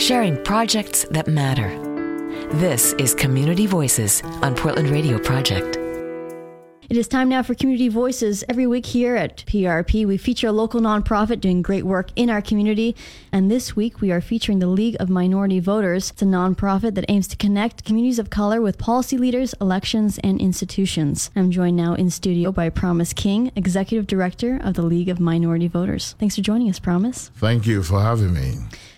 sharing projects that matter. This is Community Voices on Portland Radio Project. It is time now for Community Voices. Every week here at PRP, we feature a local nonprofit doing great work in our community. And this week, we are featuring the League of Minority Voters. It's a nonprofit that aims to connect communities of color with policy leaders, elections, and institutions. I'm joined now in studio by Promise King, Executive Director of the League of Minority Voters. Thanks for joining us, Promise. Thank you for having me.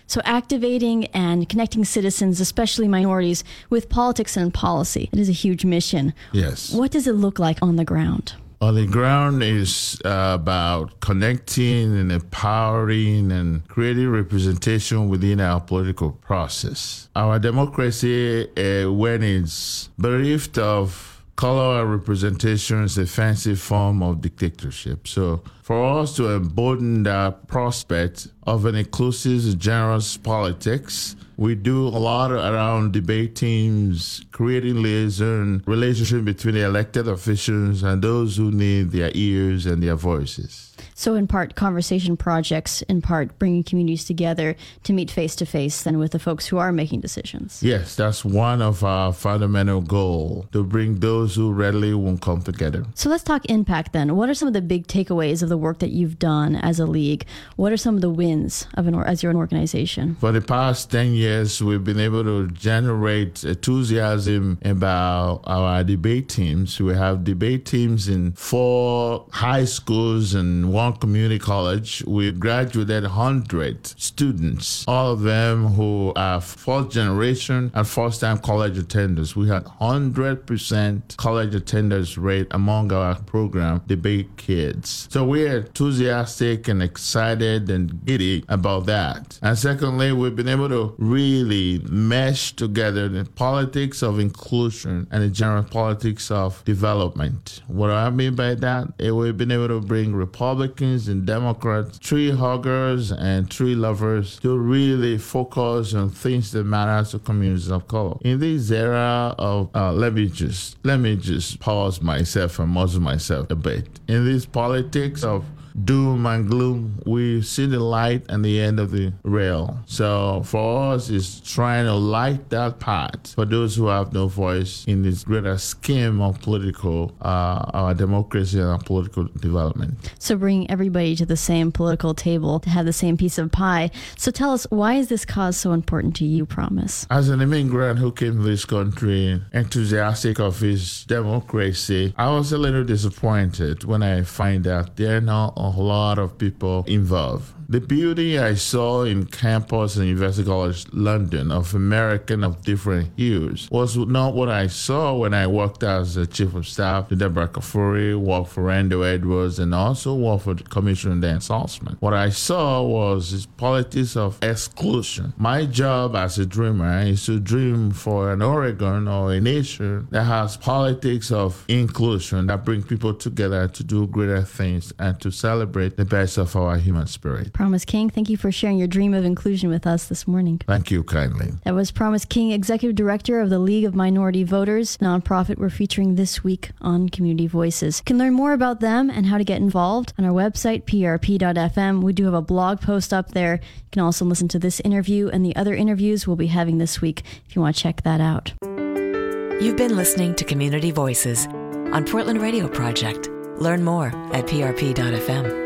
So, activating and connecting citizens, especially minorities, with politics and policy, it is a huge mission. Yes. What does it look like on the ground? On the ground is uh, about connecting and empowering and creating representation within our political process. Our democracy, uh, when it's bereft of color representation is a fancy form of dictatorship. So for us to embolden that prospect of an inclusive, generous politics, we do a lot around debate teams, creating liaison relationship between the elected officials and those who need their ears and their voices. So, in part, conversation projects, in part, bringing communities together to meet face to face then with the folks who are making decisions. Yes, that's one of our fundamental goals to bring those who readily won't come together. So, let's talk impact then. What are some of the big takeaways of the work that you've done as a league? What are some of the wins of an as your organization? For the past 10 years, we've been able to generate enthusiasm about our debate teams. We have debate teams in four high schools and one Community College, We've graduated 100 students, all of them who are fourth generation and first time college attenders. We had 100% college attendance rate among our program, Debate Kids. So we're enthusiastic and excited and giddy about that. And secondly, we've been able to really mesh together the politics of inclusion and the general politics of development. What do I mean by that? Eh, we've been able to bring Republicans and Democrats, tree huggers and tree lovers to really focus on things that matter to communities of color. In this era of, uh, let me just let me just pause myself and muzzle myself a bit. In this politics of doom and gloom, we see the light and the end of the rail. So for us, it's trying to light that path for those who have no voice in this greater scheme of political, uh, our democracy and our political development. So bring everybody to the same political table to have the same piece of pie. So tell us, why is this cause so important to you, Promise? As an immigrant who came to this country enthusiastic of his democracy, I was a little disappointed when I find out there are not a lot of people involved. The beauty I saw in campus and University College London of American of different hues was not what I saw when I worked as a chief of staff to Deborah Kafoury, worked for Randall Edwards, and also worked for Commissioner Dan Saltzman. What I saw was politics of exclusion. My job as a dreamer is to dream for an Oregon or a nation that has politics of inclusion that bring people together to do greater things and to celebrate the best of our human spirit. Promise King, thank you for sharing your dream of inclusion with us this morning. Thank you kindly. That was Promise King, Executive Director of the League of Minority Voters, nonprofit we're featuring this week on Community Voices. You can learn more about them and how to get involved on our website, prp.fm. We do have a blog post up there. You can also listen to this interview and the other interviews we'll be having this week if you want to check that out. You've been listening to Community Voices on Portland Radio Project. Learn more at prp.fm.